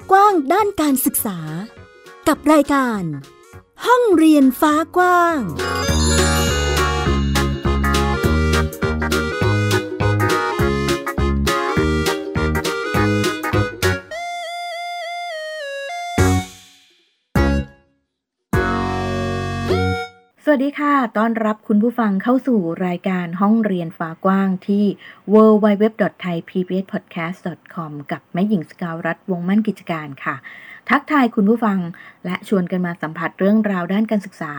บกว้างด้านการศึกษา กับรายการ ห้องเรียนฟ้ากว้าง วัสดีค่ะ ต้อนรับคุณผู้ฟังเข้าสู่รายการห้องเรียนฟ้ากว้างที่ www.thaipbspodcast.com กับแม่หญิงสกาวรัฐวงมั่นกิจการค่ะ ทักทายคุณผู้ฟังและชวนกันมาสัมผัสเรื่องราวด้านการศึกษา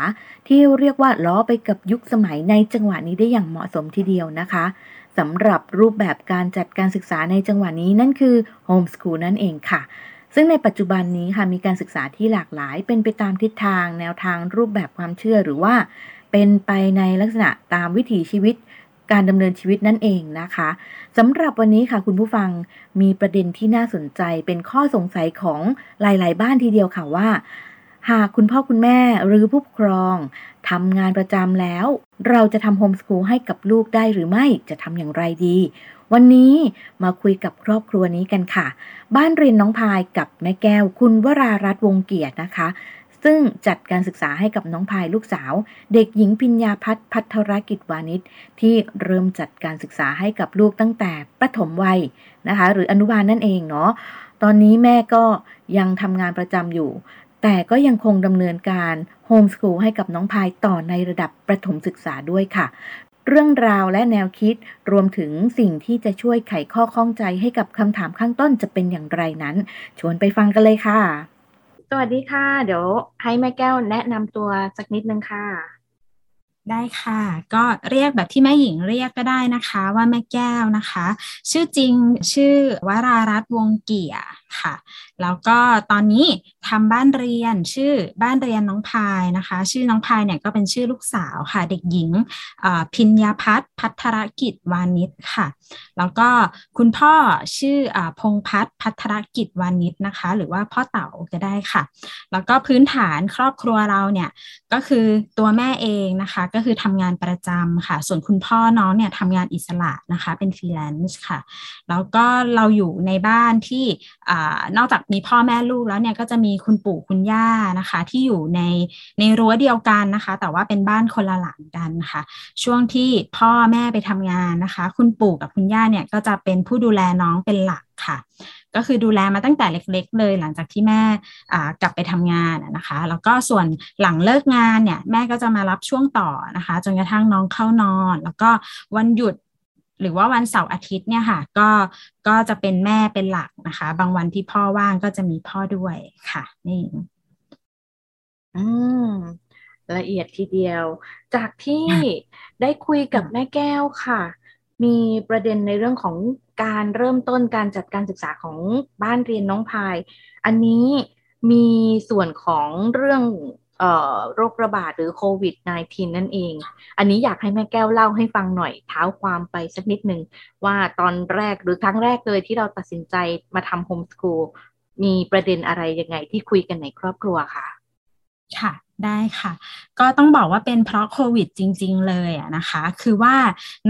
ที่เรียกว่าล้อไปกับยุคสมัยในจังหวะนี้ได้อย่างเหมาะสมทีเดียวนะคะสำหรับรูปแบบการจัดการศึกษาในจังหวะนี้นั่นคือโฮมส o ูลนั่นเองค่ะ ซึ่งในปัจจุบันนี้ค่ะมีการศึกษาที่หลากหลายเป็นไปตามทิศทาง แนวทางรูปแบบความเชื่อหรือว่า เป็นไปในลักษณะตามวิถีชีวิต การดำเนินชีวิตนั่นเองนะคะสำหรับวันนี้ค่ะคุณผู้ฟังมีประเด็นที่น่าสนใจเป็นข้อสงสัยของหลาย ๆ บ้านทีเดียวค่ะว่า หากคุณพ่อคุณแม่หรือผู้ปกครองทำงานประจำแล้ว เราจะทำโฮมส o ูลให้กับลูกได้หรือไม่จะทำอย่างไรดี วันนี้มาคุยกับครอบครัวนี้กันค่ะ บ้านเรียนน้องพายกับแม่แก้วคุณวรารัตน์วงเกียรตินะคะ ซึ่งจัดการศึกษาให้กับน้องพายลูกสาว เด็กหญิงพิญญาพัฒน์พัทรกิจวานิชที่เริ่มจัดการศึกษาให้กับลูกตั้งแต่ประถมวัยนะคะ หรืออนุบาลนั่นเองเนาะตอนนี้แม่ก็ยังทำงานประจำอยู่ แต่ก็ยังคงดำเนินการโฮมส o ูลให้กับน้องพายต่อในระดับประถมศึกษาด้วยค่ะ เรื่องราวและแนวคิด รวมถึงสิ่งที่จะช่วยไขข้อข้องใจให้กับคำถามข้างต้นจะเป็นอย่างไรนั้น ชวนไปฟังกันเลยค่ะ สวัสดีค่ะ เดี๋ยวให้แม่แก้วแนะนำตัวสักนิดนึงค่ะ ได้ค่ะ ก็เรียกแบบที่แม่หญิงเรียกก็ได้นะคะ ว่าแม่แก้วนะคะ ชื่อจริงชื่อวรารัตน์วงเกียรติ ค่ะ แล้วก็ตอนนี้ทำบ้านเรียนชื่อบ้านเรียนน้องพายนะคะ ชื่อน้องพายเนี่ยก็เป็นชื่อลูกสาวค่ะ เด็กหญิงพิญญาพัฒน์พัทรกิจวานิชค่ะ แล้วก็คุณพ่อชื่ออพงพัฒน์พัทรกิจวานิชนะคะ หรือว่าพ่อเต๋าก็ได้ค่ะ แล้วก็พื้นฐานครอบครัวเราเนี่ยก็คือตัวแม่เองนะคะ ก็คือทำงานประจำค่ะ ส่วนคุณพ่อน้องเนี่ยทำงานอิสระนะคะ เป็นฟรีแลนซ์ค่ะ แล้วก็เราอยู่ในบ้านที่นอกจากมีพ่อแม่ลูกแล้วเนี่ยก็จะมีคุณปู่คุณย่านะคะ ที่อยู่ในในรั้วเดียวกันนะคะ แต่ว่าเป็นบ้านคนละหลังกันค่ะ ช่วงที่พ่อแม่ไปทำงานนะคะ คุณปู่กับคุณย่าเนี่ยก็จะเป็นผู้ดูแลน้องเป็นหลักค่ะ ก็คือดูแลมาตั้งแต่เล็ก ๆ เลยหลังจากที่แม่กลับไปทำงานนะคะ แล้วก็ส่วนหลังเลิกงานเนี่ยแม่ก็จะมารับช่วงต่อนะคะ จนกระทั่งน้องเข้านอน แล้วก็วันหยุด หรือว่าวันเสาร์อาทิตย์เนี่ยค่ะ ก็ก็จะเป็นแม่เป็นหลักนะคะ บางวันที่พ่อว่างก็จะมีพ่อด้วยค่ะ นี่อืมละเอียดทีเดียว จากที่ได้คุยกับแม่แก้วค่ะ มีประเด็นในเรื่องของการเริ่มต้นการจัดการศึกษาของบ้านเรียนน้องพาย อันนี้มีส่วนของเรื่อง โรคระบาดหรือโควิด -19 นั่นเอง อันนี้อยากให้แม่แก้วเล่าให้ฟังหน่อยเท้าความไปสักนิดหนึ่งว่าตอนแรกหรือครั้งแรกเลยที่เราตัดสินใจมาทำโฮมสคูลมีประเด็นอะไรยังไงที่คุยกันในครอบครัวค่ะค่ะได้ค่ะ ก็ต้องบอกว่าเป็นเพราะโควิดจริง ๆ เลยนะคะ คือว่า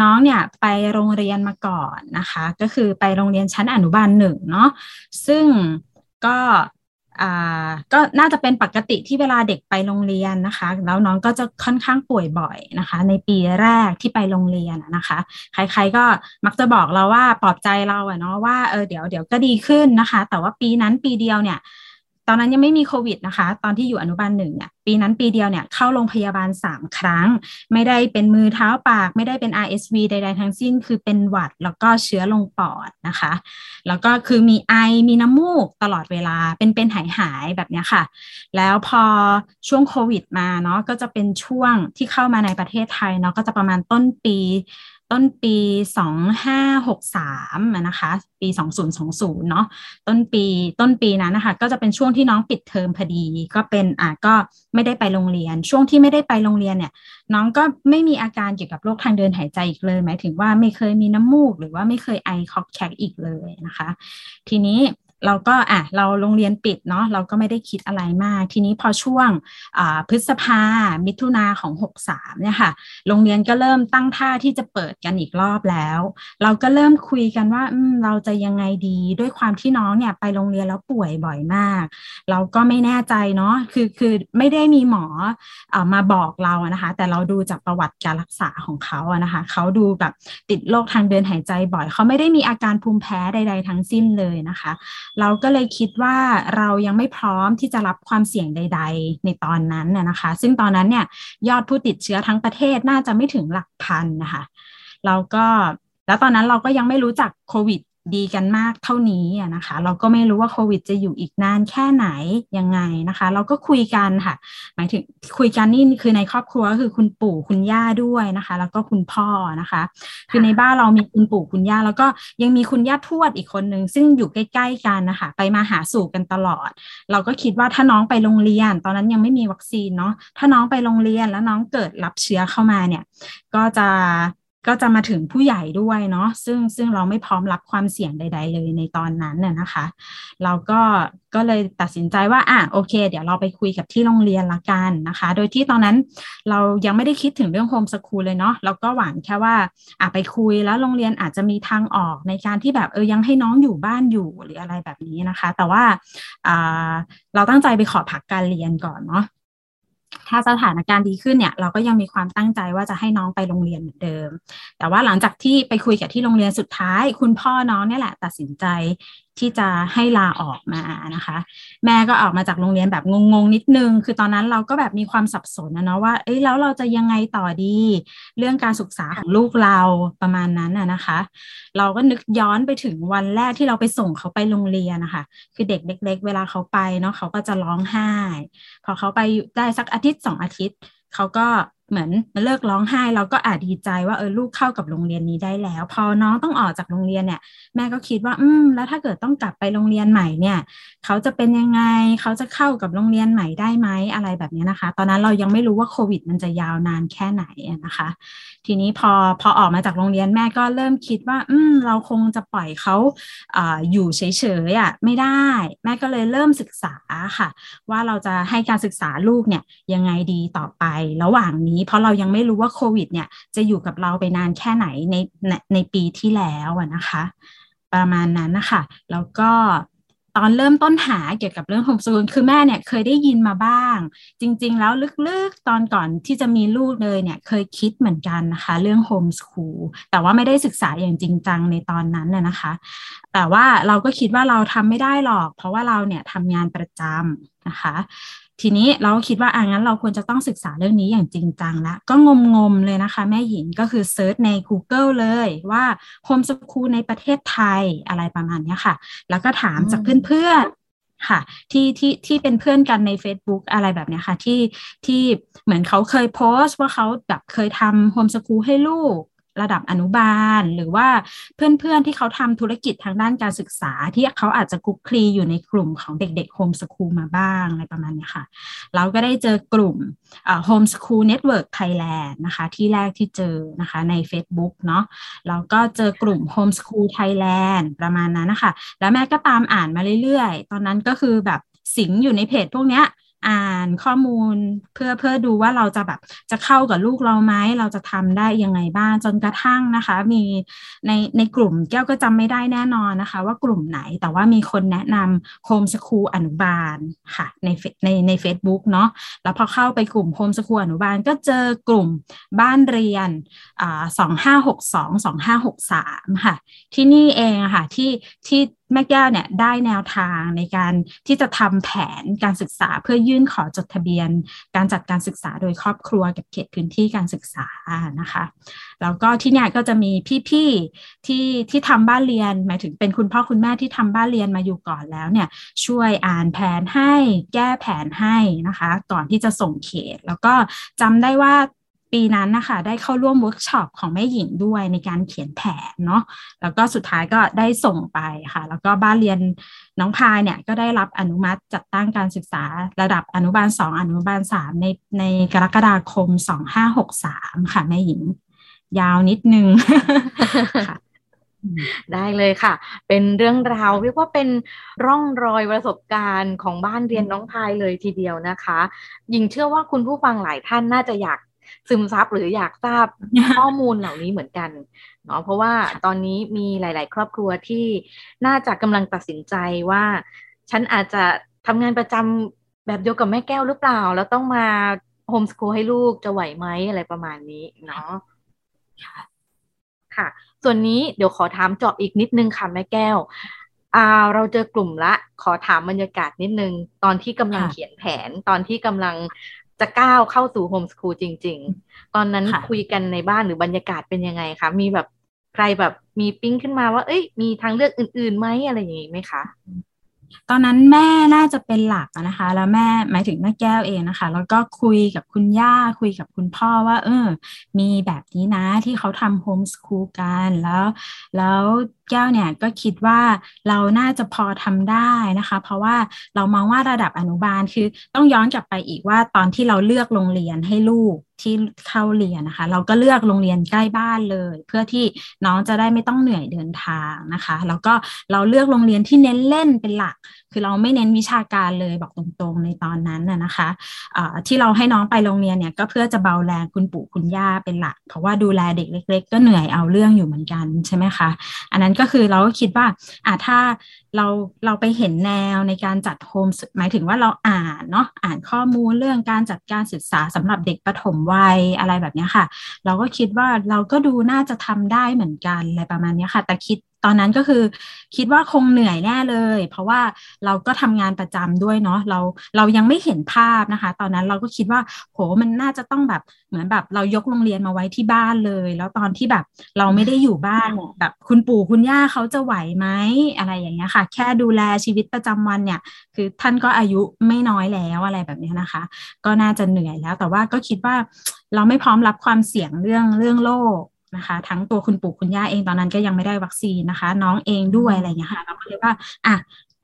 น้องเนี่ยไปโรงเรียนมาก่อนนะคะ ก็คือไปโรงเรียนชั้นอนุบาลหนึ่งเนาะซึ่งก็ ก็น่าจะเป็นปกติที่เวลาเด็กไปโรงเรียนนะคะ แล้วน้องก็จะค่อนข้างป่วยบ่อยนะคะ ในปีแรกที่ไปโรงเรียนนะคะ ใคร ๆก็มักจะบอกเราว่าปลอบใจเราอะเนาะว่าเออเดี๋ยวเดี๋ยวก็ดีขึ้นนะคะ แต่ว่าปีนั้นปีเดียวเนี่ย อนนั้นยังไม่มีโควิดนะคะ ตอนที่อยู่อนุบาลหนึ่งเนี่ยปีนั้นปีเดียวเนี่ยเข้าโรงพยาบาล 3 ครั้ง ไม่ได้เป็นมือเท้าปาก ไม่ได้เป็น RSV ใด ๆ ทั้งสิ้น คือเป็นหวัดแล้วก็เชื้อลงปอดนะคะ แล้วก็คือมีไอมีน้ำมูกตลอดเวลาเป็นเป็นหายหายแบบนี้ค่ะ แล้วพอช่วงโควิดมาเนาะก็จะเป็นช่วงที่เข้ามาในประเทศไทยเนาะก็จะประมาณต้นปี ต้นปี 2563นะคะปี 2020เนาะต้นปีต้นปีนั้นนะคะก็จะเป็นช่วงที่น้องปิดเทอมพอดี ก็เป็นอ่าก็ไม่ได้ไปโรงเรียน ช่วงที่ไม่ได้ไปโรงเรียนเนี่ยน้องก็ไม่มีอาการเกี่ยวกับโรคทางเดินหายใจอีกเลย หมายถึงว่าไม่เคยมีน้ำมูก หรือว่าไม่เคยไอคอกแคกอีกเลยนะคะ ทีนี้ เราก็อะเราโรงเรียนปิดเนาะเราก็ไม่ได้คิดอะไรมาก ทีนี้พอช่วงพฤษภา มิถุนาของ 63เนี่ยค่ะโรงเรียนก็เริ่มตั้งท่าที่จะเปิดกันอีกรอบแล้ว เราก็เริ่มคุยกันว่าเราจะยังไงดีด้วยความที่น้องเนี่ยไปโรงเรียนแล้วป่วยบ่อยมาก เราก็ไม่แน่ใจเนาะคือคือไม่ได้มีหมออมาบอกเรานะคะ แต่เราดูจากประวัติการรักษาของเขาอะนะคะเขาดูแบบติดโรคทางเดินหายใจบ่อย เขาไม่ได้มีอาการภูมิแพ้ใด ๆ ทั้งสิ้นเลยนะคะเราก็เลยคิดว่าเรายังไม่พร้อมที่จะรับความเสี่ยงใด ๆ ในตอนนั้นนะคะ ซึ่งตอนนั้นเนี่ยยอดผู้ติดเชื้อทั้งประเทศน่าจะไม่ถึงหลักพันนะคะ เราก็แล้วตอนนั้นเราก็ยังไม่รู้จักโควิด ดีกันมากเท่านี้นะคะ เราก็ไม่รู้ว่าโควิดจะอยู่อีกนานแค่ไหนยังไงนะคะ เราก็คุยกันค่ะ หมายถึงคุยกันนี่คือในครอบครัวคือคุณปู่คุณย่าด้วยนะคะ แล้วก็คุณพ่อนะคะ คือในบ้านเรามีคุณปู่คุณย่า แล้วก็ยังมีคุณย่าทวดอีกคนนึงซึ่งอยู่ใกล้ ๆ กันนะคะ ไปมาหาสู่กันตลอด เราก็คิดว่าถ้าน้องไปโรงเรียน ตอนนั้นยังไม่มีวัคซีนเนาะถ้าน้องไปโรงเรียนแล้วน้องเกิดรับเชื้อเข้ามาเนี่ย ก็จะ ก็จะมาถึงผู้ใหญ่ด้วยเนาะซึ่งซึ่งเราไม่พร้อมรับความเสี่ยงใด ๆ เลยในตอนนั้นน่ยนะคะ เราก็ก็เลยตัดสินใจว่าอะโอเค เดี๋ยวเราไปคุยกับที่โรงเรียนละกันนะคะ โดยที่ตอนนั้นเรายังไม่ได้คิดถึงเรื่องโฮมสคูลเลยเนาะเราก็หวังแค่ว่าอะไปคุยแล้วโรงเรียนอาจจะมีทางออกในการที่แบบเออยังให้น้องอยู่บ้านอยู่หรืออะไรแบบนี้นะคะ แต่ว่าอ่าเราตั้งใจไปขอพักการเรียนก่อนเนาะ ถ้าสถานการณ์ดีขึ้นเนี่ย เราก็ยังมีความตั้งใจว่าจะให้น้องไปโรงเรียนเหมือนเดิม แต่ว่าหลังจากที่ไปคุยกับที่โรงเรียนสุดท้าย คุณพ่อน้องเนี่ยแหละ ตัดสินใจที่จะให้ลาออกมานะคะ แม่ก็ออกมาจากโรงเรียนแบบงงๆนิดนึง คือตอนนั้นเราก็แบบมีความสับสนนะเนาะว่าเอ้ยแล้วเราจะยังไงต่อดี เรื่องการศึกษาของลูกเราประมาณนั้นอะนะคะ เราก็นึกย้อนไปถึงวันแรกที่เราไปส่งเขาไปโรงเรียนนะคะคือเด็กเล็ก ๆ เวลาเขาไปเนาะเขาก็จะร้องไห้ พอเขาไปได้สักอาทิตย์สองอาทิตย์เขาก็ เหมือนมาเลิกร้องไห้เราก็อาจดีใจว่าเออลูกเข้ากับโรงเรียนนี้ได้แล้ว พอน้องต้องออกจากโรงเรียนเนี่ย แม่ก็คิดว่า อืมแล้วถ้าเกิดต้องกลับไปโรงเรียนใหม่เนี่ย เขาจะเป็นยังไงเขาจะเข้ากับโรงเรียนใหม่ได้ไหมอะไรแบบนี้นะคะ ตอนนั้นเรายังไม่รู้ว่าโควิด มันจะยาวนานแค่ไหนนะคะ ทีนี้พอพอออกมาจากโรงเรียนแม่ก็เริ่มคิดว่า อืมเราคงจะปล่อยเขาอ่าอยู่เฉยๆอะไม่ได้ แม่ก็เลยเริ่มศึกษาค่ะ ว่าเราจะให้การศึกษาลูกเนี่ยยังไงดีต่อไประหว่างนี้เพราะเรายังไม่รู้ว่าโควิด เนี่ย จะอยู่กับเราไปนานแค่ไหนในในปีที่แล้วนะคะ ประมาณนั้นนะคะแล้วก็ตอนเริ่มต้นหาเกี่ยวกับเรื่องโฮมสกูลคือแม่เนี่ยเคยได้ยินมาบ้าง จริง ๆ แล้วลึกๆตอนก่อนที่จะมีลูกเลยเนี่ยเคยคิดเหมือนกันนะคะ เรื่องโฮมสคูลแต่ว่าไม่ได้ศึกษาอย่างจริงจังในตอนนั้นน่ยนะคะ แต่ว่าเราก็คิดว่าเราทำไม่ได้หรอก เพราะว่าเราเนี่ยทำงานประจำนะคะ ทีนี้เราคิดว่าอ่างั้นเราควรจะต้องศึกษาเรื่องนี้อย่างจริงจังแล้วก็งมงมเลยนะคะ แม่หญิงก็คือ search ใน Google เลยว่าโฮมสคูลในประเทศไทยอะไรประมาณนี้ค่ะ แล้วก็ถามจากเพื่อนๆค่ะ ที่ที่ที่เป็นเพื่อนกันใน Facebook อะไรแบบนี้ค่ะ ที่ที่เหมือนเขาเคยโพสต์ว่าเขาแบบเคยทำโฮมสคูลให้ลูก ระดับอนุบาล หรือว่าเพื่อนๆที่เขาทำธุรกิจทางด้านการศึกษา ที่เขาอาจจะคลุกคลีอยู่ในกลุ่มของเด็กๆโฮมสคูลมาบ้างอะไรประมาณนี้ค่ะ เราก็ได้เจอกลุ่ม Homeschool Network Thailand นะคะ ที่แรกที่เจอนะคะใน Facebook เนาะเราก็เจอกลุ่มโฮมสคูลไทยแลนด์ประมาณนั้นนะคะ แล้วแม่ก็ตามอ่านมาเรื่อยๆ ตอนนั้นก็คือแบบสิงอยู่ในเพจพวกเนี้ย อ่านข้อมูลเพื่อเพื่อดูว่าเราจะแบบจะเข้ากับลูกเราไหมเราจะทำได้ยังไงบ้างจนกระทั่งนะคะ มีในในกลุ่มแก้วก็จำไม่ได้แน่นอนนะคะ ว่ากลุ่มไหนแต่ว่ามีคนแนะนำโฮมสคูลอนุบาลค่ะในในในเฟซบุ๊กเนาะแล้วพอเข้าไปกลุ่มโฮมสคูลอนุบาลก็เจอกลุ่มบ้านเรียนอ่าสองห้าหกสองสองห้าหกสามค่ะที่นี่เองค่ะที่ที่ แม่แก้วเนี่ยได้แนวทางในการที่จะทำแผนการศึกษาเพื่อยื่นขอจดทะเบียน การจัดการศึกษาโดยครอบครัวกับเขตพื้นที่การศึกษานะคะแล้วก็ที่เนี่ยก็จะมีพี่ๆที่ที่ทำบ้านเรียน หมายถึงเป็นคุณพ่อคุณแม่ที่ทำบ้านเรียนมาอยู่ก่อนแล้วเนี่ยช่วยอ่านแผนให้แก้แผนให้นะคะ ก่อนที่จะส่งเขต แล้วก็จำได้ว่า ปีนั้นนะคะได้เข้าร่วมเวิร์กช็อปของแม่หญิงด้วยในการเขียนแผนเนาะแล้วก็สุดท้ายก็ได้ส่งไปค่ะ แล้วก็บ้านเรียนน้องพายเนี่ยก็ได้รับอนุมัติจัดตั้งการศึกษาระดับอนุบาลสองอนุบาลสามในในกรกฎาคมสองห้าหกสามค่ะแม่หญิง ยาวนิดนึงค่ะได้เลยค่ะ เป็นเรื่องราวเรียกว่าเป็นร่องรอยประสบการณ์ของบ้านเรียนน้องพายเลยทีเดียวนะคะ ยิงเชื่อว่าคุณผู้ฟังหลายท่านน่าจะอยาก ซึมซับหรืออยากทราบข้อมูลเหล่านี้เหมือนกันเนาะเพราะว่าตอนนี้มีหลาย ๆ ครอบครัวที่น่าจะกำลังตัดสินใจว่า ฉันอาจจะทำงานประจำแบบเดียวกับแม่แก้วหรือเปล่า แล้วต้องมาโฮมสกูลให้ลูกจะไหวไหมอะไรประมาณนี้เนาะค่ะ ส่วนนี้เดี๋ยวขอถามเจาะอีกนิดนึงค่ะแม่แก้วอ่าเราเจอกลุ่มละ ขอถามบรรยากาศนิดนึง ตอนที่กำลังเขียนแผน ตอนที่กำลัง จะก้าวเข้าสู่โฮมสคูลจริง ๆ ตอนนั้นคุยกันในบ้านหรือบรรยากาศเป็นยังไงคะ มีแบบใครแบบมีปิ้งขึ้นมาว่า เอ้ย มีทางเลือกอื่นๆไหมอะไรอย่างนี้ไหมคะ ตอนนั้นแม่น่าจะเป็นหลักนะคะ แล้วแม่หมายถึงแม่แก้วเองนะคะ แล้วก็คุยกับคุณย่าคุยกับคุณพ่อว่า เออ มีแบบนี้นะที่เขาทำโฮมสคูลกันแล้ว แล้วแก้วเนี่ยก็คิดว่าเราน่าจะพอทำได้นะคะ เพราะว่าเรามองว่าระดับอนุบาลคือต้องย้อนกลับไปอีกว่าตอนที่เราเลือกโรงเรียนให้ลูก ที่เข้าเรียนนะคะ เราก็เลือกโรงเรียนใกล้บ้านเลย เพื่อที่น้องจะได้ไม่ต้องเหนื่อยเดินทางนะคะ แล้วก็เราเลือกโรงเรียนที่เน้นเล่นเป็นหลัก คือเราไม่เน้นวิชาการเลยบอกตรงๆในตอนนั้นนะคะะที่เราให้น้องไปโรงเรียนเนี่ยก็เพื่อจะเบาแรงคุณปู่คุณย่าเป็นหลัก เพราะว่าดูแลเด็กเล็ก ๆ ก็เหนื่อยเอาเรื่องอยู่เหมือนกันใช่ไหมคะอันนั้นก็คือเราก็คิดว่าอ่าถ้าเราเราไปเห็นแนวในการจัดโฮมหมายถึงว่าเราอ่านเนาะอ่านข้อมูลเรื่องการจัดการศึกษาสำหรับเด็กประถมวัยอะไรแบบนี้ค่ะ เราก็คิดว่าเราก็ดูน่าจะทำได้เหมือนกันอะไรประมาณนี้ค่ะ แต่คิด ตอนนั้นก็คือคิดว่าคงเหนื่อยแน่เลย เพราะว่าเราก็ทำงานประจำด้วยเนาะเราเรายังไม่เห็นภาพนะคะ ตอนนั้นเราก็คิดว่าโหมันน่าจะต้องแบบเหมือนแบบเรายกโรงเรียนมาไว้ที่บ้านเลย แล้วตอนที่แบบเราไม่ได้อยู่บ้านแบบคุณปู่คุณย่าเขาจะไหวไหมอะไรอย่างเงี้ยค่ะ แค่ดูแลชีวิตประจำวันเนี่ย คือท่านก็อายุไม่น้อยแล้วอะไรแบบนี้นะคะ ก็น่าจะเหนื่อยแล้ว แต่ว่าก็คิดว่าเราไม่พร้อมรับความเสี่ยงเรื่องเรื่องโรค นะคะ ทั้งตัวคุณปู่คุณย่าเองตอนนั้นก็ยังไม่ได้วัคซีนนะคะ น้องเองด้วยอะไรเงี้ยค่ะเราก็เลยว่าอะ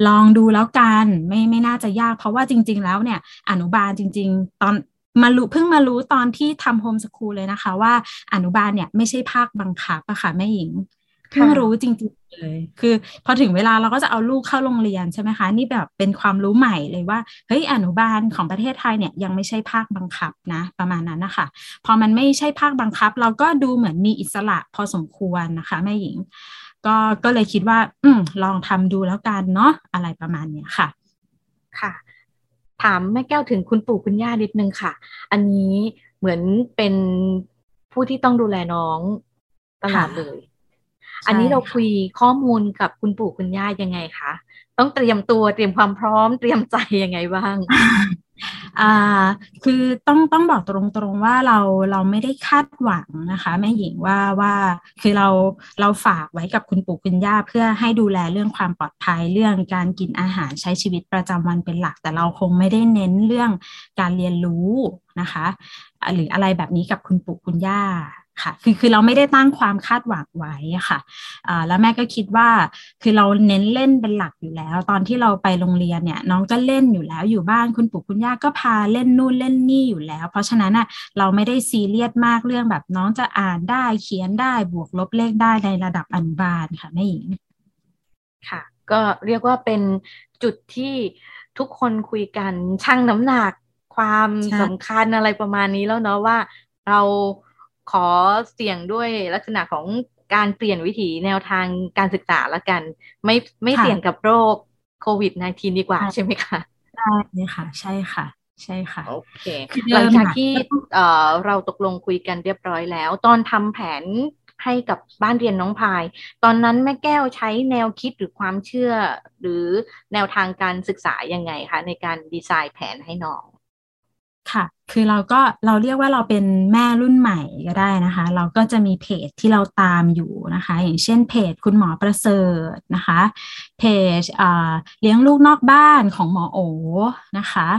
ลองดูแล้วกันไม่ไม่น่าจะยาก เพราะว่าจริง ๆ แล้วเนี่ย อนุบาลจริง ๆ ตอนมารู้เพิ่งมารู้ตอนที่ทำโฮมสคูลเลยนะคะ ว่าอนุบาลเนี่ยไม่ใช่ภาคบังคับอะค่ะแม่หญิงเพิ่งรู้จริงๆ เลย คือพอถึงเวลาเราก็จะเอาลูกเข้าโรงเรียนใช่ไหมคะ นี่แบบเป็นความรู้ใหม่เลยว่า เฮ้ยอนุบาลของประเทศไทยเนี่ยยังไม่ใช่ภาคบังคับนะ ประมาณนั้นนะคะ พอมันไม่ใช่ภาคบังคับ เราก็ดูเหมือนมีอิสระพอสมควรนะคะแม่หญิง ก็ก็เลยคิดว่า อืมลองทำดูแล้วกันเนาะอะไรประมาณเนี้ยค่ะ ค่ะ ถามแม่แก้วถึงคุณปู่คุณย่านิดนึงค่ะ อันนี้เหมือนเป็นผู้ที่ต้องดูแลน้องตลอดเลย อันนี้เราคุยข้อมูลกับคุณปู่คุณย่ายังไงคะต้องเตรียมตัวเตรียมความพร้อมเตรียมใจยังไงบ้างอ่าคือต้องต้องบอกตรงๆว่าเราเราไม่ได้คาดหวังนะคะแม่หญิงว่าว่าคือเราเราฝากไว้กับคุณปู่คุณย่าเพื่อให้ดูแลเรื่องความปลอดภัยเรื่องการกินอาหารใช้ชีวิตประจำวันเป็นหลัก แต่เราคงไม่ได้เน้นเรื่องการเรียนรู้นะคะ หรืออะไรแบบนี้กับคุณปู่คุณย่า ค่ะคือคือเราไม่ได้ตั้งความคาดหวังไว้ค่ะอ่าแล้วแม่ก็คิดว่าคือเราเน้นเล่นเป็นหลักอยู่แล้ว ตอนที่เราไปโรงเรียนเนี่ยน้องก็เล่นอยู่แล้วอยู่บ้านคุณปู่คุณย่าก็พาเล่นนู่นเล่นนี่อยู่แล้ว เพราะฉะนั้นอะเราไม่ได้ซีเรียสมากเรื่องแบบน้องจะอ่านได้เขียนได้บวกลบเลขได้ในระดับอนุบาลค่ะแม่หญิงค่ะ ก็เรียกว่าเป็นจุดที่ทุกคนคุยกันชั่งน้ำหนักความสำคัญอะไรประมาณนี้แล้วเนาะว่าเรา ขอเสี่ยงด้วยลักษณะของการเปลี่ยนวิถีแนวทางการศึกษาละกัน ไม่ไม่เสี่ยงกับโรคโควิด -19 ดีกว่าใช่ไหมคะใช่ค่ะ ใช่ค่ะ ใช่ค่ะโอเคหลังจากที่เเราตกลงคุยกันเรียบร้อยแล้ว ตอนทำแผนให้กับบ้านเรียนน้องพาย ตอนนั้นแม่แก้วใช้แนวคิดหรือความเชื่อ หรือแนวทางการศึกษายังไงคะในการดีไซน์แผนให้น้อง ค่ะ คือเราก็เราเรียกว่าเราเป็นแม่รุ่นใหม่ก็ได้นะคะ เราก็จะมีเพจที่เราตามอยู่นะคะ อย่างเช่นเพจคุณหมอประเสริฐนะคะ เพจเลี้ยงลูกนอกบ้านของหมอโอนะคะ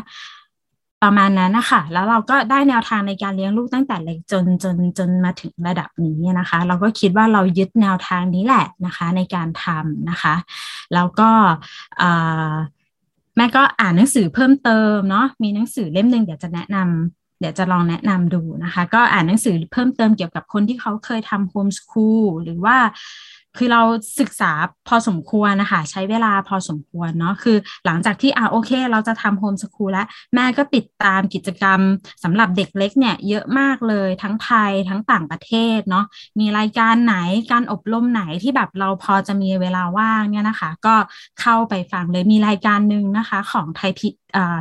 ประมาณนั้นนะคะแล้วเราก็ได้แนวทางในการเลี้ยงลูกตั้งแต่เล็กจนจนจนมาถึงระดับนี้นะคะ เราก็คิดว่าเรายึดแนวทางนี้แหละนะคะในการทำนะคะ แล้วก็ แม่ก็อ่านหนังสือเพิ่มเติมเนาะมีหนังสือเล่มหนึ่งเดี๋ยวจะแนะนำเดี๋ยวจะลองแนะนำดูนะคะ ก็อ่านหนังสือเพิ่มเติมเกี่ยวกับคนที่เขาเคยทำโฮมสคูลหรือว่า คือเราศึกษาพอสมควรนะคะใช้เวลาพอสมควรเนาะคือหลังจากที่อ่าโอเค เราจะทำโฮมสคูลแล้ว แม่ก็ติดตามกิจกรรมสำหรับเด็กเล็กเนี่ยเยอะมากเลยทั้งไทยทั้งต่างประเทศเนาะมีรายการไหนการอบรมไหนที่แบบเราพอจะมีเวลาว่างเนี่ยนะคะ ก็เข้าไปฟังเลยมีรายการหนึ่งนะคะ ของไทยพี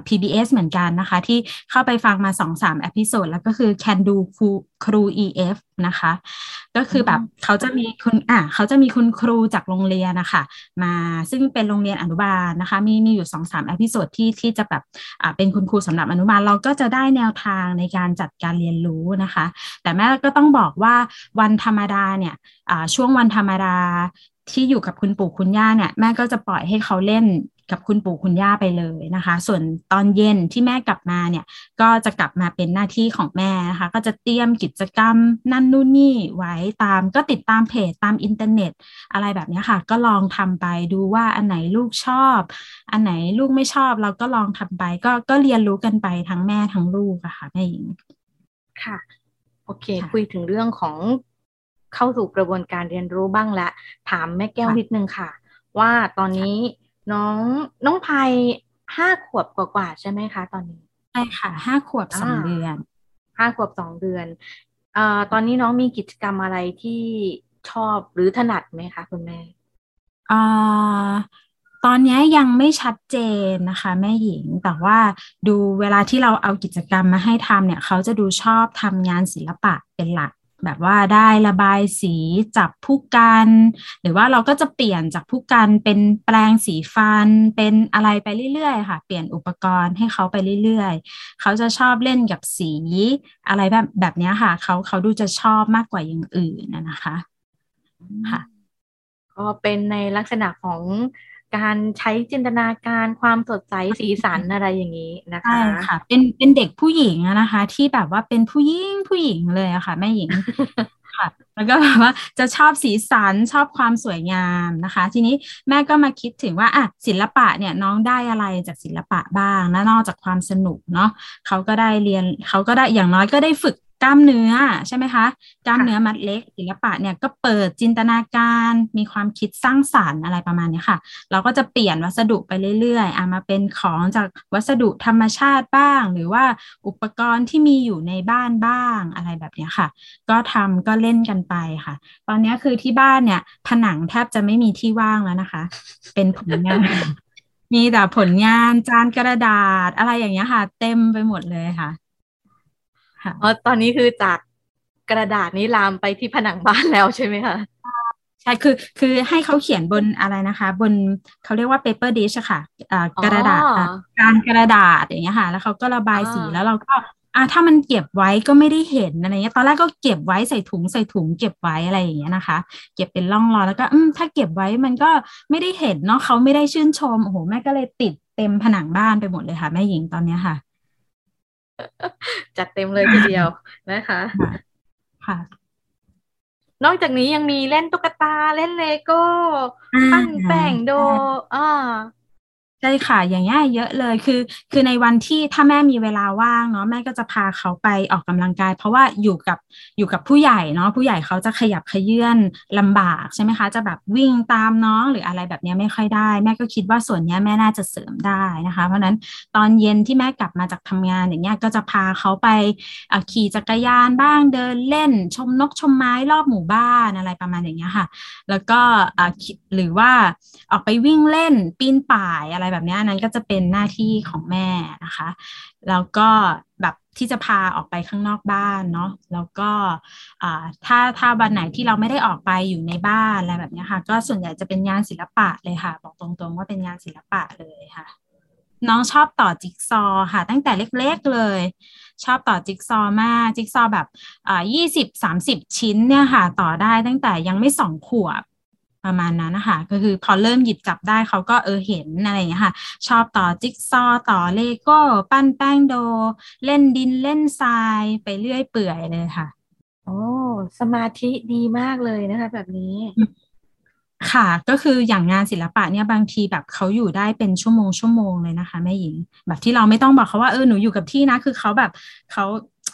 PBS เหมือนกันนะคะ ที่เข้าไปฟังมา 2-3 episode แล้วก็คือ Can Do ครูครู EF นะคะ ก็คือแบบเขาจะมีคุณอะเขาจะมีคุณครูจากโรงเรียนนะคะมาซึ่งเป็นโรงเรียนอนุบาลนะคะ มีมีอยู่สองสาม episode ที่ที่จะแบบอ่าเป็นคุณครูสำหรับอนุบาลเราก็จะได้แนวทางในการจัดการเรียนรู้นะคะ แต่แม่ก็ต้องบอกว่าวันธรรมดาเนี่ยอ่าช่วงวันธรรมดาที่อยู่กับคุณปู่คุณย่าเนี่ยแม่ก็จะปล่อยให้เขาเล่น กับคุณปู่คุณย่าไปเลยนะคะ ส่วนตอนเย็นที่แม่กลับมาเนี่ย ก็จะกลับมาเป็นหน้าที่ของแม่นะคะ ก็จะเตรียมกิจกรรมนั่นนู่นนี่ไว้ตามก็ติดตามเพจตามอินเทอร์เน็ต อะไรแบบนี้ค่ะ ก็ลองทำไปดูว่าอันไหนลูกชอบ อันไหนลูกไม่ชอบเราก็ลองทำไป ก็ก็เรียนรู้กันไปทั้งแม่ทั้งลูกอะค่ะแม่หญิงค่ะโอเค คุยถึงเรื่องของเข้าสู่กระบวนการเรียนรู้บ้างละถามแม่แก้วนิดนึงค่ะ ว่าตอนนี้ น้องน้องภัยห้าขวบกว่าๆใช่ไหมคะตอนนี้ใช่ค่ะห้าขวบสองเดือนห้าขวบสองเดือนเอ่อตอนนี้น้องมีกิจกรรมอะไรที่ชอบหรือถนัดไหมคะคุณแม่อ่าตอนนี้ยังไม่ชัดเจนนะคะ แม่หญิงแต่ว่าดูเวลาที่เราเอากิจกรรมมาให้ทำเนี่ย เขาจะดูชอบทำงานศิลปะเป็นหลัก แบบว่าได้ระบายสีจับผู้กัน หรือว่าเราก็จะเปลี่ยนจากผู้กันเป็นแปลงสีฟันเป็นอะไรไปเรื่อยๆ ค่ะ เปลี่ยนอุปกรณ์ให้เขาไปเรื่อยๆ เขาจะชอบเล่นกับสีอะไรแบบแบบนี้ค่ะ เขาเขาดูจะชอบมากกว่าอย่างอื่นนะคะค่ะก็เป็นในลักษณะของ การใช้จินตนาการความสดใสสีสันอะไรอย่างนี้นะคะใช่ค่ะ เป็นเป็นเด็กผู้หญิงนะคะ ที่แบบว่าเป็นผู้หญิงผู้หญิงเลยอะค่ะ แม่หญิงค่ะแล้วก็แบบว่าจะชอบสีสันชอบความสวยงามนะคะ ทีนี้แม่ก็มาคิดถึงว่าอะศิลปะเนี่ยน้องได้อะไรจากศิลปะบ้างนะนอกจากความสนุกเนาะเขาก็ได้เรียนเขาก็ได้อย่างน้อยก็ได้ฝึก กล้ามเนื้อใช่ไหมคะ กล้ามเนื้อมัดเล็กศิลปะเนี่ยก็เปิดจินตนาการมีความคิดสร้างสารรค์อะไรประมาณนี้ค่ะ เราก็จะเปลี่ยนวัสดุไปเรื่อยๆอามาเป็นของจากวัสดุธรรมชาติบ้าง หรือว่าอุปกรณ์ที่มีอยู่ในบ้านบ้างอะไรแบบนี้ค่ะ ก็ทำก็เล่นกันไปค่ะ ตอนนี้คือที่บ้านเนี่ยผนังแทบจะไม่มีที่ว่างแล้วนะคะ เป็นผลงานมีแต่ผลงานจานกระดาษอะไรอย่างเงี้ยค่ะ เต็มไปหมดเลยค่ะ อ๋อตอนนี้คือจากกระดาษนี้ลามไปที่ผนังบ้านแล้วใช่ไหมคะใช่คือคือให้เขาเขียนบนอะไรนะคะ บนเขาเรียกว่า paper dish อะค่ะกระดาษการกระดาษอย่างเงี้ยค่ะ แล้วเขาก็ระบายสีแล้วเราก็อ่าถ้ามันเก็บไว้ก็ไม่ได้เห็นอะไรเงี้ยตอนแรกก็เก็บไว้ใส่ถุงใส่ถุงเก็บไว้อะไรอย่างเงี้ยนะคะ เก็บเป็นร่องรอยแล้วก็อืมถ้าเก็บไว้มันก็ไม่ได้เห็นเนาะเขาไม่ได้ชื่นชมโอ้โหแม่ก็เลยติดเต็มผนังบ้านไปหมดเลยค่ะแม่หญิงตอนเนี้ยค่ะ จัดเต็มเลยทีเดียวนะคะ ค่ะ นอกจากนี้ยังมีเล่นตุ๊กตาเล่นเลโก้ ปั้นแป้งโดอ่า ใช่ค่ะ อย่างเงี้ยเยอะเลย คือ คือในวันที่ถ้าแม่มีเวลาว่างเนาะแม่ก็จะพาเขาไปออกกำลังกาย เพราะว่าอยู่กับอยู่กับผู้ใหญ่เนาะผู้ใหญ่เขาจะขยับขยื่นลำบากใช่ไหมคะ จะแบบวิ่งตามน้องหรืออะไรแบบนี้ไม่ค่อยได้ แม่ก็คิดว่าส่วนนี้แม่น่าจะเสริมได้นะคะ เพราะนั้นตอนเย็นที่แม่กลับมาจากทำงานอย่างเงี้ยก็จะพาเขาไปขี่จักรยานบ้างเดินเล่น ชมนกชมไม้รอบหมู่บ้านอะไรประมาณอย่างเงี้ยค่ะ แล้วก็หรือว่าออกไปวิ่งเล่นปีนป่ายอะไรแบบนี้นั้นก็จะเป็นหน้าที่ของแม่นะคะ แล้วก็แบบที่จะพาออกไปข้างนอกบ้านเนาะแล้วก็ถ้าถ้าวันไหนที่เราไม่ได้ออกไปอยู่ในบ้านอะไรแบบนี้ค่ะ ก็ส่วนใหญ่จะเป็นงานศิลปะเลยค่ะ บอกตรงๆว่าเป็นงานศิลปะเลยค่ะ น้องชอบต่อจิ๊กซอค่ะ ตั้งแต่เล็กๆเลย ชอบต่อจิ๊กซอมากจิ๊กซอแบบยี่สิบสามสิบชิ้นเนี่ยค่ะ ต่อได้ตั้งแต่ยังไม่สองขวบ ประมาณนั้นนะคะก็คือพอเริ่มหยิบจับได้เขาก็เออเห็นอะไรอย่างเงี้ยค่ะ ชอบต่อจิ๊กซอต่อเลโก้ปั้นแป้งโด เล่นดินเล่นทรายไปเรื่อยเปื่อยเลยค่ะ โอ้สมาธิดีมากเลยนะคะ แบบนี้ค่ะ ก็คืออย่างงานศิลปะเนี่ยบางทีแบบเขาอยู่ได้เป็นชั่วโมงชั่วโมงเลยนะคะแม่หญิง แบบที่เราไม่ต้องบอกเขาว่าเออหนูอยู่กับที่นะ คือเขาแบบเขา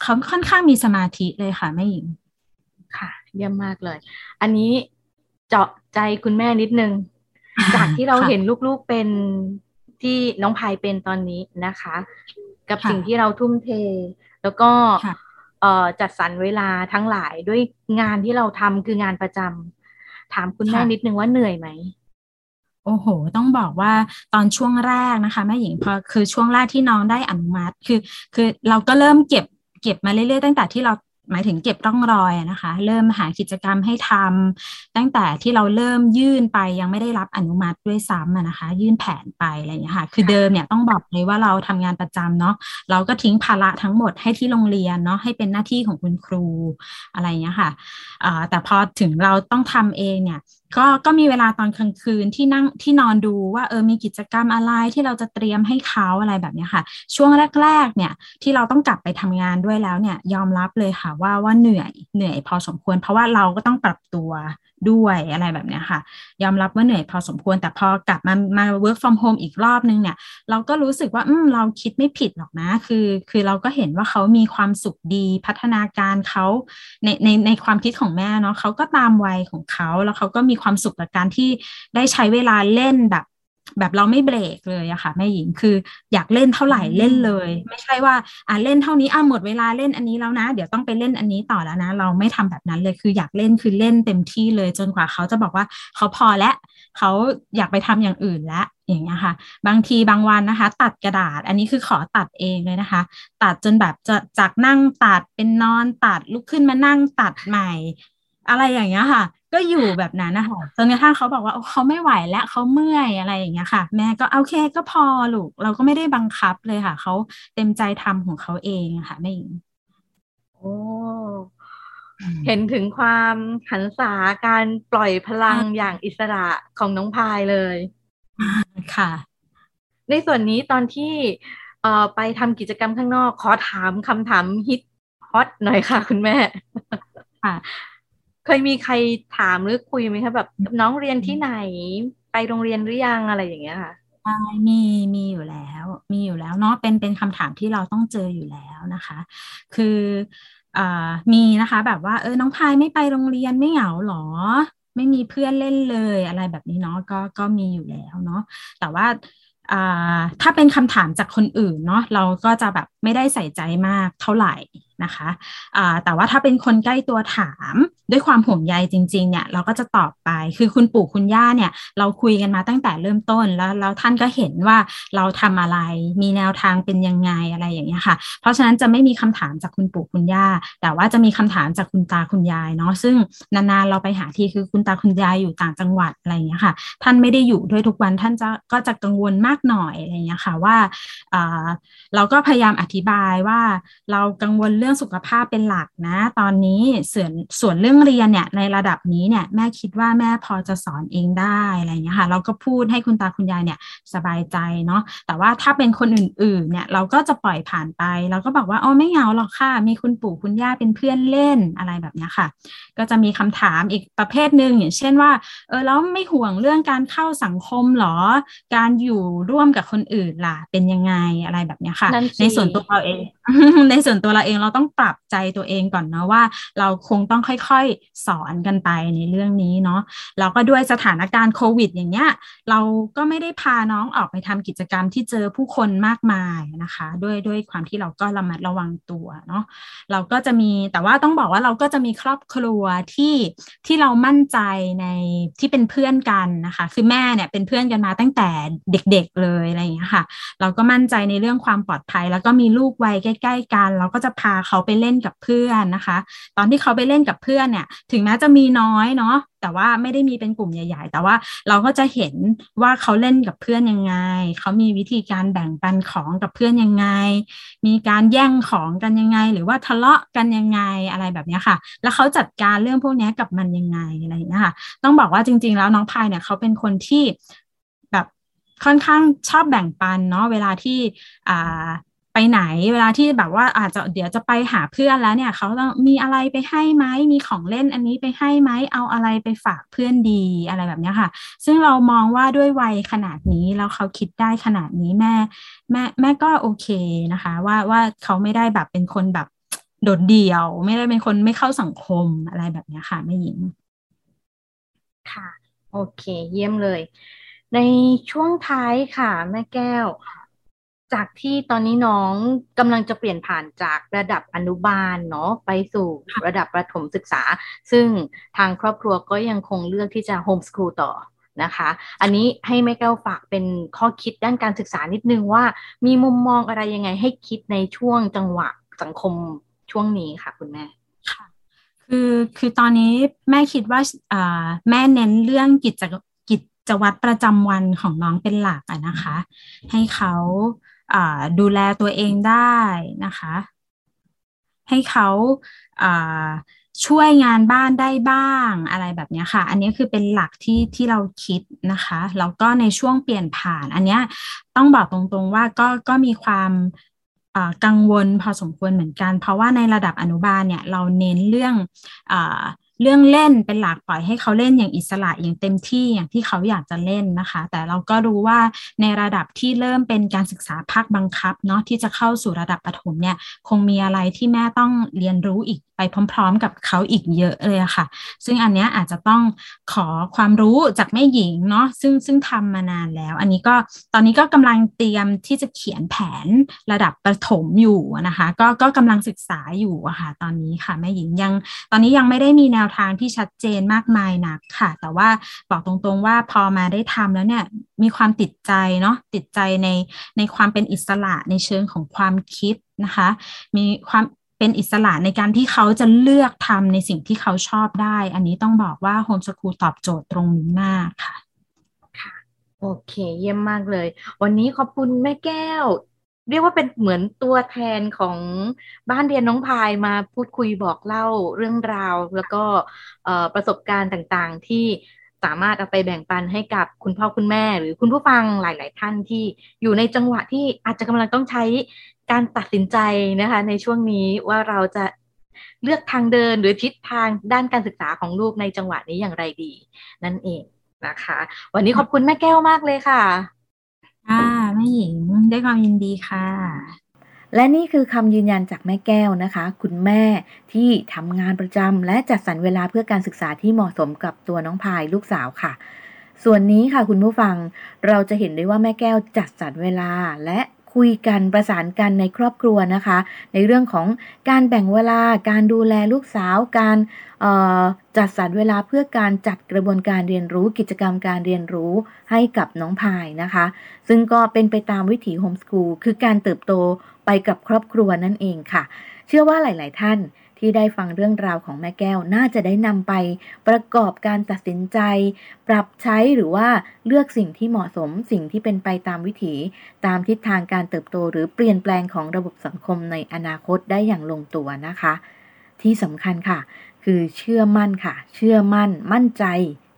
เขาค่อนข้างมีสมาธิเลยค่ะแม่หญิง ค่ะ เยี่ยมมากเลย อันนี้เจาะ ใจคุณแม่นิดนึง จากที่เราเห็นลูกๆเป็นที่น้องพายเป็นตอนนี้นะคะ กับสิ่งที่เราทุ่มเท แล้วก็จัดสรรเวลาทั้งหลายด้วยงานที่เราทำคืองานประจำถามคุณแม่นิดนึงว่าเหนื่อยไหมโอ้โห ต้องบอกว่าตอนช่วงแรกนะคะแม่หญิงพอคือช่วงแรกที่น้องได้อนุมัติ คือ คือเราก็เริ่มเก็บเก็บมาเรื่อยๆตั้งแต่ที่เรา หมายถึงเก็บร่องรอยนะคะ เริ่มหากิจกรรมให้ทำตั้งแต่ที่เราเริ่มยื่นไปยังไม่ได้รับอนุมัติด้วยซ้ำนะคะ ยื่นแผนไปอะไรอย่างนี้ค่ะ คือเดิมเนี่ยต้องบอกเลยว่าเราทำงานประจำเนาะเราก็ทิ้งภาระทั้งหมดให้ที่โรงเรียนเนาะให้เป็นหน้าที่ของคุณครูอะไรอย่างนี้ค่ะแต่พอถึงเราต้องทำเองเนี่ยก็ก็มีเวลาตอนกลางคืนที่นั่งที่นอนดูว่าเออมีกิจกรรมอะไรที่เราจะเตรียมให้เขาอะไรแบบนี้ค่ะ ช่วงแรก ๆ เนี่ยที่เราต้องกลับไปทำงานด้วยแล้วเนี่ยยอมรับเลยค่ะว่าว่าเหนื่อยเหนื่อยพอสมควร เพราะว่าเราก็ต้องปรับตัว ด้วยอะไรแบบนี้ค่ะ ยอมรับว่าเหนื่อยพอสมควรแต่พอกลับมามา work from home อีกรอบนึงเนี่ย เราก็รู้สึกว่าอืมเราคิดไม่ผิดหรอกนะ คือ คือเราก็เห็นว่าเขามีความสุขดีพัฒนาการเขาในในในความคิดของแม่เนาะเขาก็ตามวัยของเขาแล้วเขาก็มีความสุขกับการที่ได้ใช้เวลาเล่นแบบ แบบเราไม่เบรกเลยอะค่ะแม่หญิงคืออยากเล่นเท่าไหร่เล่นเลย ไม่ใช่ว่าอ่าเล่นเท่านี้อ่าหมดเวลาเล่นอันนี้แล้วนะ เดี๋ยวต้องไปเล่นอันนี้ต่อแล้วนะ เราไม่ทำแบบนั้นเลยคืออยากเล่นคือเล่นเต็มที่เลยจนกว่าเขาจะบอกว่าเขาพอแล้วเขาอยากไปทำอย่างอื่นแล้วอย่างเงี้ยค่ะ บางทีบางวันนะคะ ตัดกระดาษ อันนี้คือขอตัดเองเลยนะคะ ตัดจนแบบจะจากนั่งตัดเป็นนอนตัดลุกขึ้นมานั่งตัดใหม่ อะไรอย่างเงี้ยค่ะ ก็อยู่แบบนั้นนะคะจนกระทั่งเขาบอกว่าเขาไม่ไหวแล้วเขาเมื่อยอะไรอย่างเงี้ยค่ะ แม่ก็โอเคก็พอลูก เราก็ไม่ได้บังคับเลยค่ะ เขาเต็มใจทำของเขาเองค่ะแม่หญิงโอ้เห็นถึงความหันษาการปล่อยพลังอย่างอิสระของน้องพายเลยค่ะ ในส่วนนี้ตอนที่เอ่อไปทำกิจกรรมข้างนอก ขอถามคำถามฮิตฮอตหน่อยค่ะ คุณแม่ค่ะ เคยมีใครถามหรือคุยไหมคะแบบน้องเรียนที่ไหนไปโรงเรียนหรือยังอะไรอย่างเงี้ยค่ะใช่มีมีอยู่แล้ว มีอยู่แล้วเนาะเป็นเป็นคำถามที่เราต้องเจออยู่แล้วนะคะ คืออ่ามีนะคะแบบว่าเออน้องพายไม่ไปโรงเรียนไม่เหงาหรอ ไม่มีเพื่อนเล่นเลยอะไรแบบนี้เนาะก็ก็มีอยู่แล้วเนาะแต่ว่าถ้าเป็นคำถามจากคนอื่นเนาะเราก็จะแบบไม่ได้ใส่ใจมากเท่าไหร่ นะคะแต่ว่าถ้าเป็นคนใกล้ตัวถามด้วยความห่วงใยจริง ๆ เนี่ยเราก็จะตอบไป คือคุณปู่คุณย่าเนี่ย เราคุยกันมาตั้งแต่เริ่มต้นแล้วแล้วท่านก็เห็นว่าเราทำอะไรมีแนวทางเป็นยังไงอะไรอย่างเงี้ยค่ะ เพราะฉะนั้นจะไม่มีคำถามจากคุณปู่คุณย่า แต่ว่าจะมีคำถามจากคุณตาคุณยายเนาะซึ่งนานๆเราไปหาทีคือคุณตาคุณยายอยู่ต่างจังหวัดอะไรอย่างเงี้ยค่ะ ท่านไม่ได้อยู่ด้วยทุกวันท่านจะก็จะกังวลมากหน่อยอะไรอย่างเงี้ยค่ะว่าเราก็พยายามอธิบายว่าเรากังวลเรื่องสุขภาพเป็นหลักนะ ตอนนี้ส่วนส่วนเรื่องเรียนเนี่ยในระดับนี้เนี่ยแม่คิดว่าแม่พอจะสอนเองได้อะไรเงี้ยค่ะเราก็พูดให้คุณตาคุณยายเนี่ยสบายใจเนาะแต่ว่าถ้าเป็นคนอื่นๆเนี่ยเราก็จะปล่อยผ่านไปเราก็บอกว่าอ๋อไม่เหงาหรอกค่ะ มีคุณปู่คุณย่าเป็นเพื่อนเล่นอะไรแบบนี้ค่ะ ก็จะมีคำถามอีกประเภทหนึ่งอย่างเช่นว่าเออแล้วไม่ห่วงเรื่องการเข้าสังคมหรอ การอยู่ร่วมกับคนอื่นล่ะเป็นยังไงอะไรแบบนี้ค่ะ ในส่วนตัวเราเองในส่วนตัวเราเองเราต้องปรับใจตัวเองก่อนเนาะว่า เราคงต้องค่อยๆสอนกันไปในเรื่องนี้เนาะเราก็ด้วยสถานการณ์โควิด อย่างเงี้ยเราก็ไม่ได้พาน้องออกไปทำกิจกรรมที่เจอผู้คนมากมายนะคะ ด้วยด้วยความที่เราก็ระมัดระวังตัวเนาะเราก็จะมีแต่ว่าต้องบอกว่าเราก็จะมีครอบครัวที่ที่เรามั่นใจในที่เป็นเพื่อนกันนะคะ คือแม่เนี่ยเป็นเพื่อนกันมาตั้งแต่เด็กๆเลยอะไรอย่างเงี้ยค่ะ เราก็มั่นใจในเรื่องความปลอดภัย แล้วก็มีลูกวัยใกล้ ๆ กัน เราก็จะพาเขาไปเล่นกับเพื่อนนะคะ ตอนที่เขาไปเล่นกับเพื่อนเนี่ย ถึงแม้จะมีน้อยเนาะแต่ว่าไม่ได้มีเป็นกลุ่มใหญ่ ๆ แต่ว่าเราก็จะเห็นว่าเขาเล่นกับเพื่อนยังไง เขามีวิธีการแบ่งปันของกับเพื่อนยังไง มีการแย่งของกันยังไง หรือว่าทะเลาะกันยังไงอะไรแบบนี้ค่ะ แล้วเขาจัดการเรื่องพวกนี้กับมันยังไงอะไรอย่างนี้ค่ะต้องบอกว่าจริง ๆ แล้วน้องพายเนี่ยเขาเป็นคนที่แบบค่อนข้างชอบแบ่งปันเนาะเวลาที่อ่า ไปไหนเวลาที่แบบว่าอาจจะเดี๋ยวจะไปหาเพื่อนแล้วเนี่ยเขาต้องมีอะไรไปให้ไหมมีของเล่นอันนี้ไปให้ไหมเอาอะไรไปฝากเพื่อนดีอะไรแบบนี้ค่ะ ซึ่งเรามองว่าด้วยวัยขนาดนี้แล้วเขาคิดได้ขนาดนี้แม่ แม่แม่ก็โอเคนะคะ ว่าว่าเขาไม่ได้แบบเป็นคนแบบโดดเดี่ยว ไม่ได้เป็นคนไม่เข้าสังคมอะไรแบบนี้ค่ะแม่หญิง ค่ะโโอเค เยี่ยมเลย ในช่วงท้ายค่ะ แม่แก้ว จากที่ตอนนี้น้องกำลังจะเปลี่ยนผ่านจากระดับอนุบาลเนาะไปสู่ระดับประถมศึกษา ซึ่งทางครอบครัวก็ยังคงเลือกที่จะโฮมสคูลต่อนะคะ อันนี้ให้แม่แก้วฝากเป็นข้อคิดด้านการศึกษานิดนึงว่า มีมุมมองอะไรยังไงให้คิดในช่วงจังหวะสังคมช่วงนี้ค่ะ คุณแม่ค่ะคือคือตอนนี้แม่คิดว่าแม่เน้นเรื่องกิจกิจวัตรประจำวันของน้องเป็นหลักนะคะ ให้เขา ดูแลตัวเองได้นะคะ ให้เขาช่วยงานบ้านได้บ้างอะไรแบบนี้ค่ะ อันนี้คือเป็นหลักที่ที่เราคิดนะคะแล้วก็ในช่วงเปลี่ยนผ่าน อันนี้ต้องบอกตรงๆว่าก็ก็มีความกังวลพอสมควรเหมือนกัน เพราะว่าในระดับอนุบาลเนี่ยเราเน้นเรื่องอ เรื่องเล่นเป็นหลักปล่อยให้เขาเล่นอย่างอิสระอย่างเต็มที่อย่างที่เขาอยากจะเล่นนะคะ แต่เราก็รู้ว่าในระดับที่เริ่มเป็นการศึกษาภาคบังคับเนาะที่จะเข้าสู่ระดับประถมเนี่ยคงมีอะไรที่แม่ต้องเรียนรู้อีกไปพร้อม ๆ กับเขาอีกเยอะเลยค่ะ ซึ่งอันนี้อาจจะต้องขอความรู้จากแม่หญิงเนาะซึ่งซึ่งทำมานานแล้ว อันนี้ก็ตอนนี้ก็กำลังเตรียมที่จะเขียนแผนระดับประถมอยู่นะคะ ก็ก็กำลังศึกษาอยู่อะค่ะ ตอนนี้ค่ะแม่หญิงยัง ตอนนี้ยังไม่ได้มีแนวทางที่ชัดเจนมากมายนักค่ะ แต่ว่าบอกตรงๆว่าพอมาได้ทำแล้วเนี่ยมีความติดใจเนาะติดใจในในความเป็นอิสระในเชิงของความคิดนะคะ มีความ เป็นอิสระในการที่เขาจะเลือกทำในสิ่งที่เขาชอบได้ อันนี้ต้องบอกว่าโฮมสกูลตอบโจทย์ตรงนี้มากค่ะค่ะโอเค เยี่ยมมากเลย วันนี้ขอบคุณแม่แก้ว เรียกว่าเป็นเหมือนตัวแทนของบ้านเรียนน้องพายมาพูดคุยบอกเล่าเรื่องราว แล้วก็ประสบการณ์ต่างๆที่ สามารถเอาไปแบ่งปันให้กับคุณพ่อคุณแม่ หรือคุณผู้ฟังหลาย ๆ ท่านที่อยู่ในจังหวะที่อาจจะกำลังต้องใช้การตัดสินใจนะคะ ในช่วงนี้ว่าเราจะเลือกทางเดินหรือทิศทางด้านการศึกษาของลูกในจังหวะนี้อย่างไรดี นั่นเองนะคะ วันนี้ขอบคุณแม่แก้วมากเลยค่ะค่ะแม่หญิงได้ความยินดีค่ะ และนี่คือคำยืนยันจากแม่แก้วนะคะ คุณแม่ที่ทำงานประจำและจัดสรรเวลาเพื่อการศึกษาที่เหมาะสมกับตัวน้องพายลูกสาวค่ะ ส่วนนี้ค่ะคุณผู้ฟังเราจะเห็นได้ว่าแม่แก้วจัดสรรเวลาและ คุยกันประสานกันในครอบครัวนะคะ ในเรื่องของการแบ่งเวลาการดูแลลูกสาวการจัดสรรเวลาเพื่อการจัดกระบวนการเรียนรู้กิจกรรมการเรียนรู้ให้กับน้องพายนะคะ ซึ่งก็เป็นไปตามวิถีโฮมสกูลคือการเติบโตไปกับครอบครัวนั่นเองค่ะ เชื่อว่าหลาย ๆ ท่าน ที่ได้ฟังเรื่องราวของแม่แก้วน่าจะได้นำไปประกอบการตัดสินใจ ปรับใช้หรือว่าเลือกสิ่งที่เหมาะสมสิ่งที่เป็นไปตามวิถี ตามทิศทางการเติบโต หรือเปลี่ยนแปลงของระบบสังคมในอนาคตได้อย่างลงตัวนะคะ ที่สำคัญค่ะ คือเชื่อมั่นค่ะ เชื่อมั่น มั่นใจ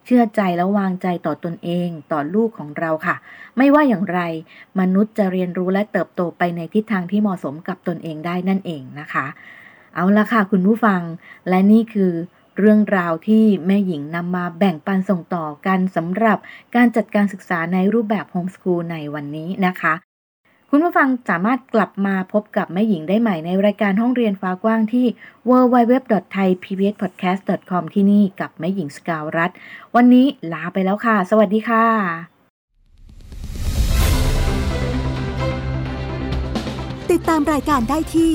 เชื่อใจและวางใจต่อตนเองต่อลูกของเราค่ะ ไม่ว่าอย่างไร มนุษย์จะเรียนรู้และเติบโตไปในทิศทางที่เหมาะสมกับตนเองได้นั่นเองนะคะ เอาละค่ะคุณผู้ฟัง และนี่คือเรื่องราวที่แม่หญิงนำมาแบ่งปันส่งต่อกันสำหรับการจัดการศึกษาในรูปแบบโฮมสกูลในวันนี้นะคะ คุณผู้ฟังสามารถกลับมาพบกับแม่หญิงได้ใหม่ในรายการห้องเรียนฟ้ากว้างที่ www.thaipbspodcast.com ที่นี่กับแม่หญิงสกาวรัฐวันนี้ลาไปแล้วค่ะ สวัสดีค่ะติดตามรายการได้ที่